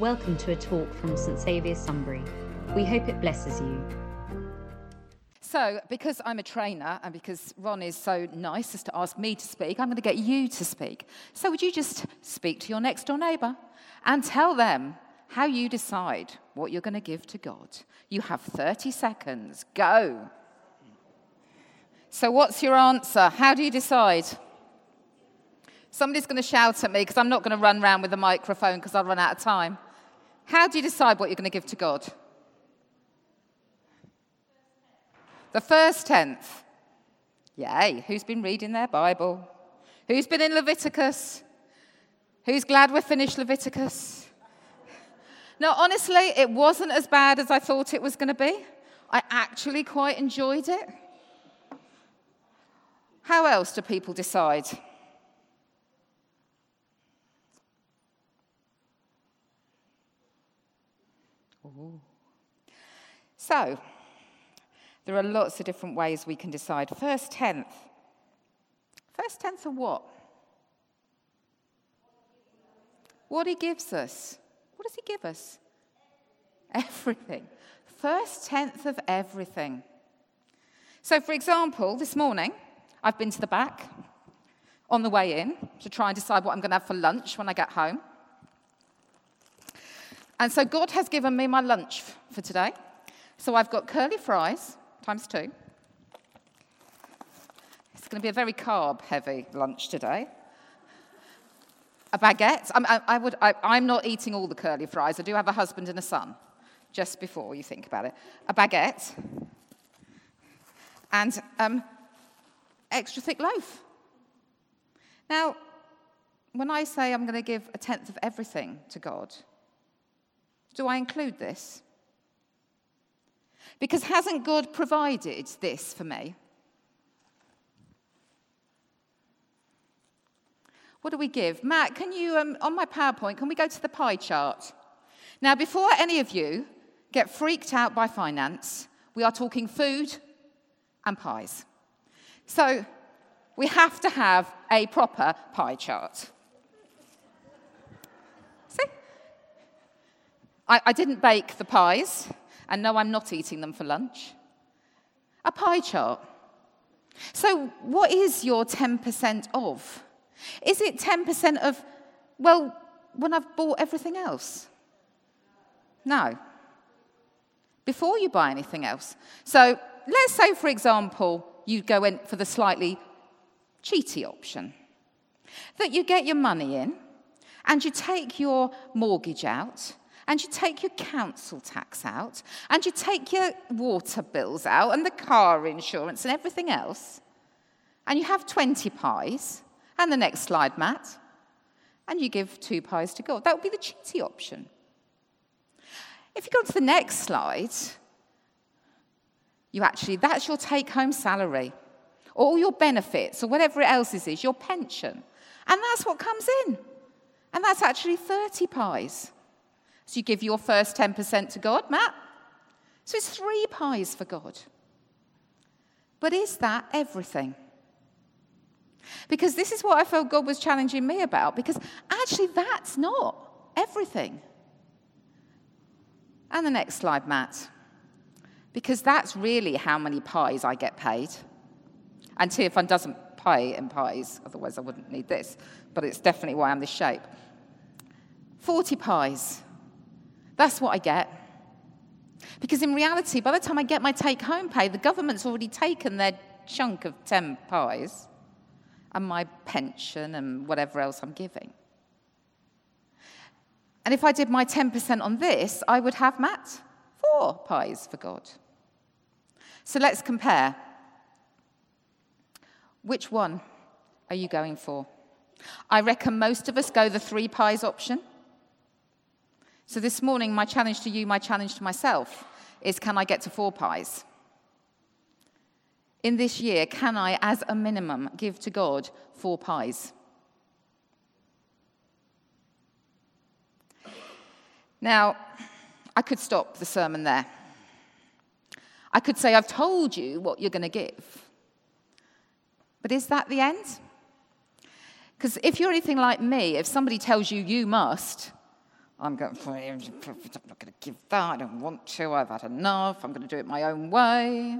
Welcome to a talk from St Saviour's Sunbury. We hope it blesses you. So, because I'm a trainer and because Ron is so nice as to ask me to speak, I'm going to get you to speak. So, would you just speak to your next door neighbour and tell them how you decide what you're going to give to God? You have 30 seconds. Go. So, what's your answer? How do you decide? Somebody's going to shout at me because I'm not going to run around with a microphone because I'll run out of time. How do you decide what you're going to give to God? The first tenth. Yay. Who's been reading their Bible? Who's been in Leviticus? Who's glad we finished Leviticus? No, honestly, it wasn't as bad as I thought it was going to be. I actually quite enjoyed it. How else do people decide? Ooh. So, there are lots of different ways we can decide. First tenth. First tenth of what? What he gives us. What does he give us? Everything. First tenth of everything. So, for example, this morning, I've been to the back on the way in to try and decide what I'm going to have for lunch when I get home. And so, God has given me my lunch for today. So, I've got curly fries times two. It's going to be a very carb heavy lunch today. A baguette. I, I would, I, I'm not eating all the curly fries. I do have a husband and a son, just before you think about it. A baguette and um, extra thick loaf. Now, when I say I'm going to give a tenth of everything to God, do I include this? Because hasn't God provided this for me? What do we give? Matt, can you, um, on my PowerPoint, can we go to the pie chart? Now, before any of you get freaked out by finance, we are talking food and pies. So, we have to have a proper pie chart. I, I didn't bake the pies, and no, I'm not eating them for lunch. A pie chart. So, what is your 10% of? Is it 10% of, well, when I've bought everything else? No. Before you buy anything else. So, let's say, for example, you go in for the slightly cheaty option that you get your money in and you take your mortgage out and you take your council tax out, and you take your water bills out, and the car insurance, and everything else, and you have 20 pies, and the next slide, Matt, and you give two pies to God. That would be the cheaty option. If you go to the next slide, you actually, that's your take home salary, or all your benefits, or whatever else is, is your pension. And that's what comes in. And that's actually 30 pies. So you give your first 10% to God, Matt. So it's three pies for God. But is that everything? Because this is what I felt God was challenging me about, because actually that's not everything. And the next slide, Matt. Because that's really how many pies I get paid. And TFN doesn't pay in pies, otherwise I wouldn't need this, but it's definitely why I'm this shape. 40 pies. That's what I get. Because in reality, by the time I get my take home pay, the government's already taken their chunk of 10 pies and my pension and whatever else I'm giving. And if I did my 10% on this, I would have, Matt, four pies for God. So let's compare. Which one are you going for? I reckon most of us go the three pies option. So this morning, my challenge to you, my challenge to myself, is can I get to four pies? In this year, can I, as a minimum, give to God four pies? Now, I could stop the sermon there. I could say, I've told you what you're going to give. But is that the end? Because if you're anything like me, if somebody tells you you must, I'm going, I'm not going to give that. I don't want to. I've had enough. I'm going to do it my own way.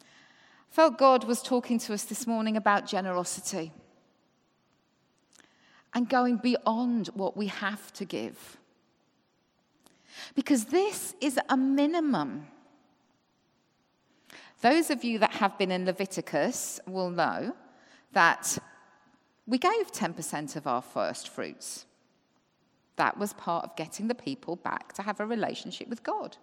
I felt God was talking to us this morning about generosity and going beyond what we have to give. Because this is a minimum. Those of you that have been in Leviticus will know that we gave 10% of our first fruits. That was part of getting the people back to have a relationship with God.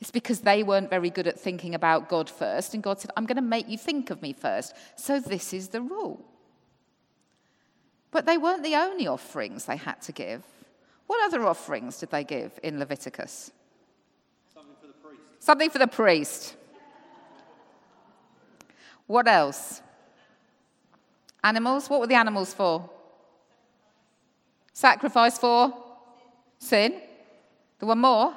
It's because they weren't very good at thinking about God first, and God said, I'm going to make you think of me first. So this is the rule. But they weren't the only offerings they had to give. What other offerings did they give in Leviticus? Something for the priest. Something for the priest. What else? Animals? What were the animals for? Sacrifice for sin. There were more.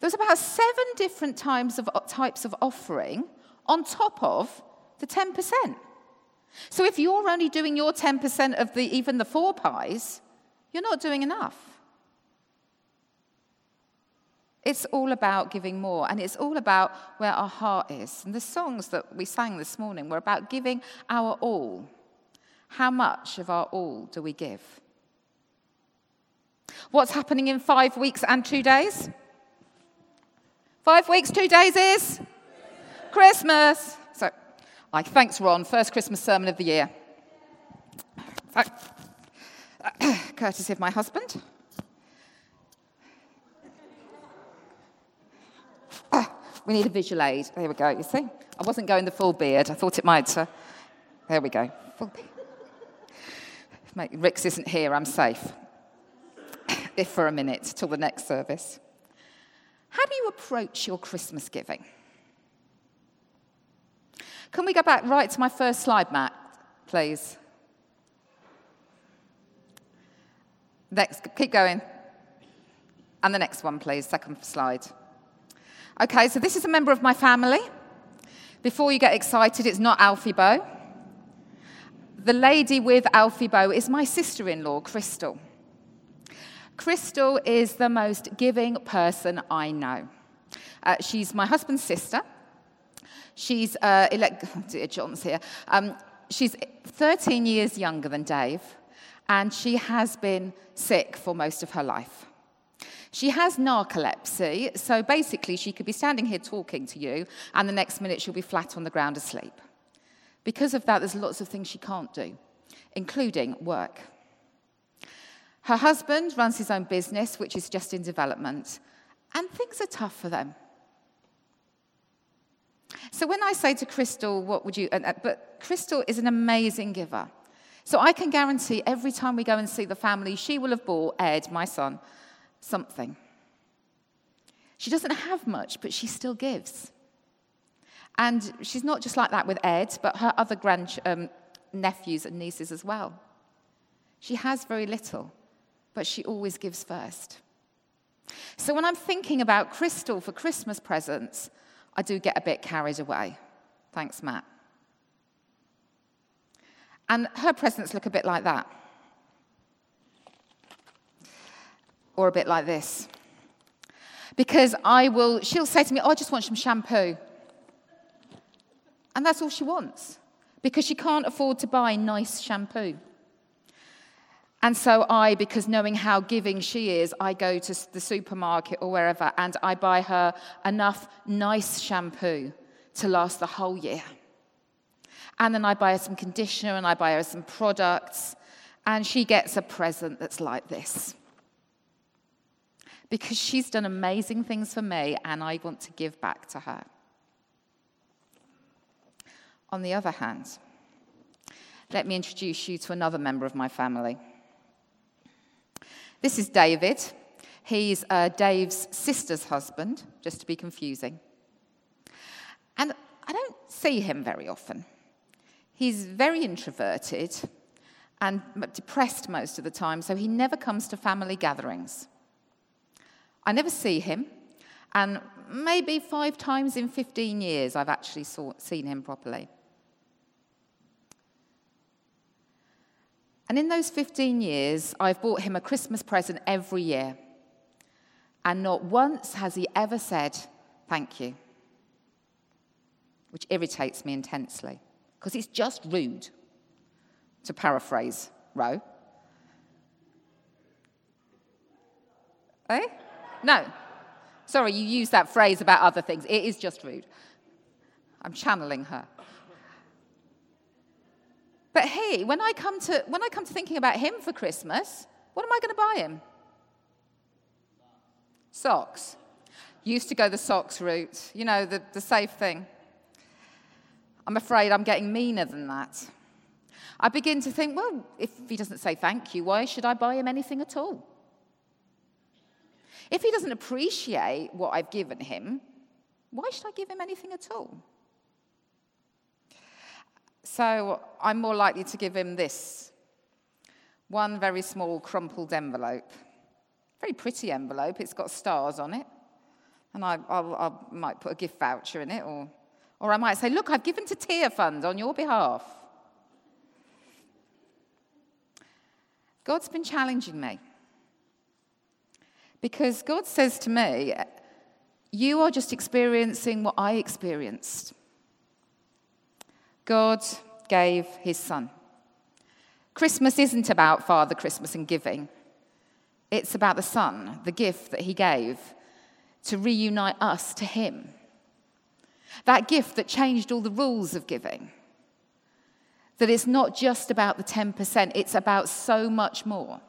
There was about seven different types of, types of offering on top of the 10%. So if you're only doing your 10% of the, even the four pies, you're not doing enough. It's all about giving more, and it's all about where our heart is. And the songs that we sang this morning were about giving our all. How much of our all do we give? What's happening in five weeks and two days? Five weeks, two days is Christmas. So, like, thanks, Ron. First Christmas sermon of the year. Courtesy of my husband. We need a visual aid. There we go, you see? I wasn't going the full beard. I thought it might. Uh, there we go. Full beard. Rix isn't here, I'm safe. if for a minute, till the next service. How do you approach your Christmas giving? Can we go back right to my first slide, Matt, please? Next, keep going. And the next one, please, second slide. Okay, so this is a member of my family. Before you get excited, it's not Alfie Boe. The lady with Alfie Boe is my sister in law, Crystal. Crystal is the most giving person I know. Uh, she's my husband's sister. She's, uh, oh dear, John's here. Um, she's 13 years younger than Dave, and she has been sick for most of her life. She has narcolepsy, so basically, she could be standing here talking to you, and the next minute, she'll be flat on the ground asleep. Because of that, there's lots of things she can't do, including work. Her husband runs his own business, which is just in development, and things are tough for them. So when I say to Crystal, what would you, uh, but Crystal is an amazing giver. So I can guarantee every time we go and see the family, she will have bought Ed, my son, something. She doesn't have much, but she still gives. And she's not just like that with Ed, but her other grand um, nephews and nieces as well. She has very little, but she always gives first. So when I'm thinking about Crystal for Christmas presents, I do get a bit carried away. Thanks, Matt. And her presents look a bit like that. Or a bit like this. Because I will, she'll say to me, Oh, I just want some shampoo. And that's all she wants because she can't afford to buy nice shampoo. And so I, because knowing how giving she is, I go to the supermarket or wherever and I buy her enough nice shampoo to last the whole year. And then I buy her some conditioner and I buy her some products, and she gets a present that's like this because she's done amazing things for me and I want to give back to her. On the other hand, let me introduce you to another member of my family. This is David. He's uh, Dave's sister's husband, just to be confusing. And I don't see him very often. He's very introverted and depressed most of the time, so he never comes to family gatherings. I never see him, and maybe five times in 15 years I've actually saw, seen him properly. And in those 15 years, I've bought him a Christmas present every year. And not once has he ever said, Thank you, which irritates me intensely because it's just rude, to paraphrase Roe. Eh? No. Sorry, you used that phrase about other things. It is just rude. I'm channeling her. But he, when I come to, when I come to thinking about him for Christmas, what am I going to buy him? Socks. Used to go the socks route, you know, the, the safe thing. I'm afraid I'm getting meaner than that. I begin to think, well, if he doesn't say thank you, why should I buy him anything at all? If he doesn't appreciate what I've given him, why should I give him anything at all? So I'm more likely to give him this one very small crumpled envelope. Very pretty envelope, it's got stars on it. And I, I'll, I might put a gift voucher in it, or, or I might say, Look, I've given to Tearfund on your behalf. God's been challenging me. Because God says to me, You are just experiencing what I experienced. God gave his son. Christmas isn't about Father Christmas and giving, it's about the son, the gift that he gave to reunite us to him. That gift that changed all the rules of giving. That it's not just about the 10%, it's about so much more.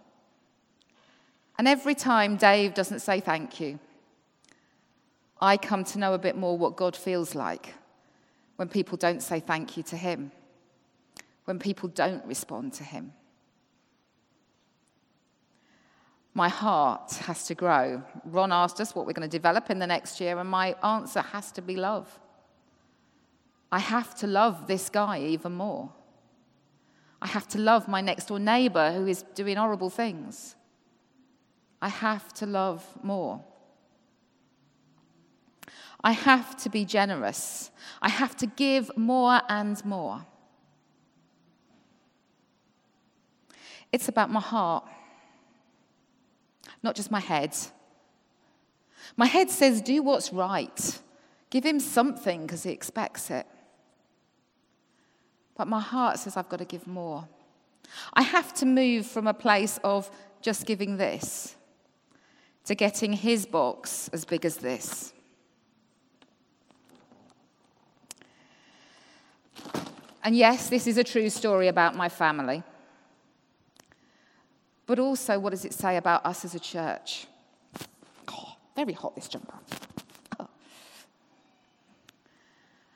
And every time Dave doesn't say thank you, I come to know a bit more what God feels like when people don't say thank you to Him, when people don't respond to Him. My heart has to grow. Ron asked us what we're going to develop in the next year, and my answer has to be love. I have to love this guy even more. I have to love my next door neighbor who is doing horrible things. I have to love more. I have to be generous. I have to give more and more. It's about my heart, not just my head. My head says, do what's right. Give him something because he expects it. But my heart says, I've got to give more. I have to move from a place of just giving this to getting his box as big as this. And yes, this is a true story about my family. But also, what does it say about us as a church? Oh, very hot, this jumper. Oh.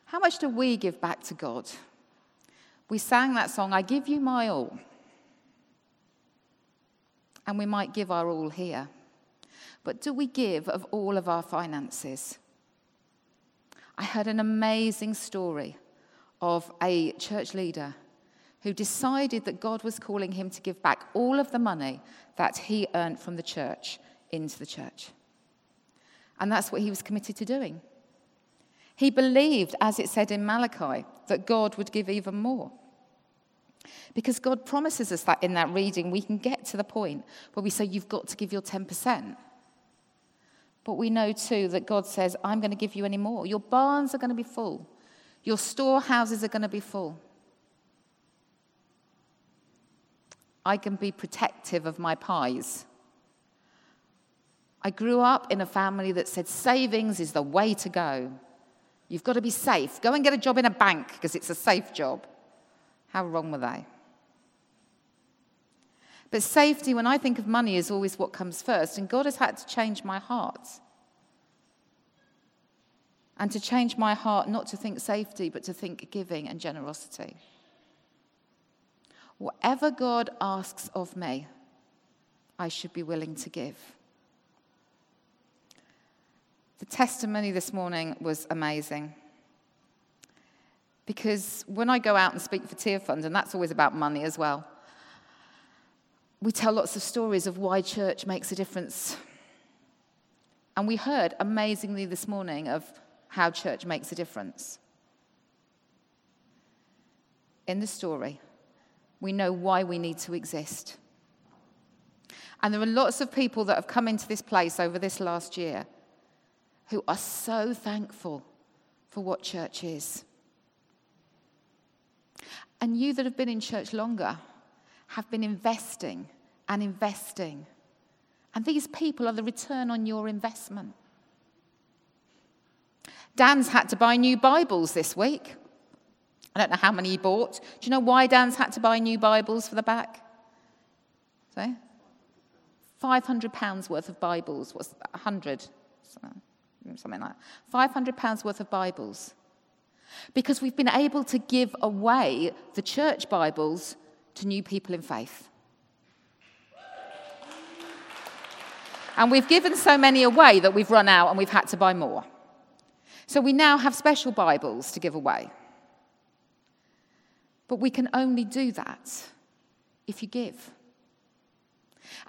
How much do we give back to God? We sang that song, I Give You My All. And we might give our all here. But do we give of all of our finances? I heard an amazing story of a church leader who decided that God was calling him to give back all of the money that he earned from the church into the church. And that's what he was committed to doing. He believed, as it said in Malachi, that God would give even more. Because God promises us that in that reading, we can get to the point where we say, You've got to give your 10%. But we know too that God says, I'm going to give you any more. Your barns are going to be full. Your storehouses are going to be full. I can be protective of my pies. I grew up in a family that said savings is the way to go. You've got to be safe. Go and get a job in a bank because it's a safe job. How wrong were they? But safety, when I think of money, is always what comes first. And God has had to change my heart and to change my heart not to think safety, but to think giving and generosity. Whatever God asks of me, I should be willing to give. The testimony this morning was amazing. Because when I go out and speak for Tearfund, and that's always about money as well, we tell lots of stories of why church makes a difference. And we heard amazingly this morning of how church makes a difference. In the story, We know why we need to exist. And there are lots of people that have come into this place over this last year who are so thankful for what church is. And you that have been in church longer have been investing and investing. And these people are the return on your investment. Dan's had to buy new Bibles this week. I don't know how many he bought. Do you know why Dan's had to buy new Bibles for the back? So, £500 worth of Bibles. What's that? 100? Something like that. £500 worth of Bibles. Because we've been able to give away the church Bibles to new people in faith. And we've given so many away that we've run out and we've had to buy more. So we now have special Bibles to give away. But we can only do that if you give.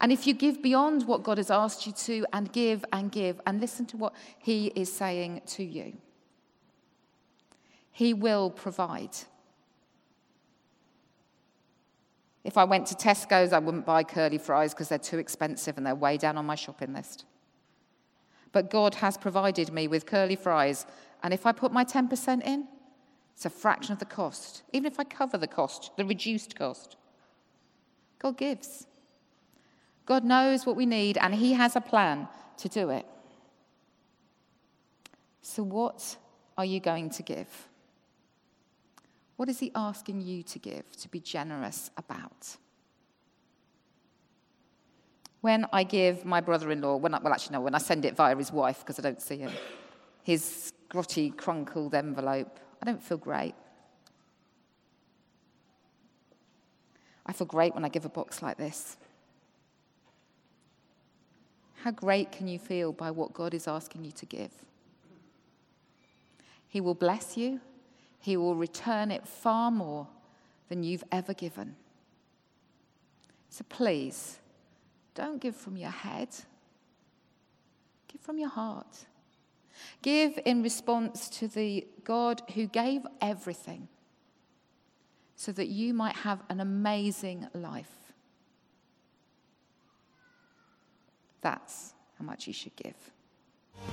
And if you give beyond what God has asked you to, and give and give, and listen to what He is saying to you, He will provide. If I went to Tesco's, I wouldn't buy curly fries because they're too expensive and they're way down on my shopping list. But God has provided me with curly fries, and if I put my 10% in, it's a fraction of the cost. Even if I cover the cost, the reduced cost, God gives. God knows what we need, and He has a plan to do it. So, what are you going to give? What is He asking you to give, to be generous about? When I give my brother in law, well, actually, no, when I send it via his wife because I don't see him, his grotty, crunkled envelope, I don't feel great. I feel great when I give a box like this. How great can you feel by what God is asking you to give? He will bless you, He will return it far more than you've ever given. So please, don't give from your head, give from your heart. Give in response to the God who gave everything so that you might have an amazing life. That's how much you should give.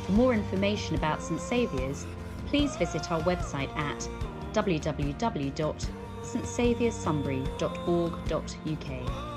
For more information about St Saviour's, please visit our website at www.stsavioursunbury.org.uk.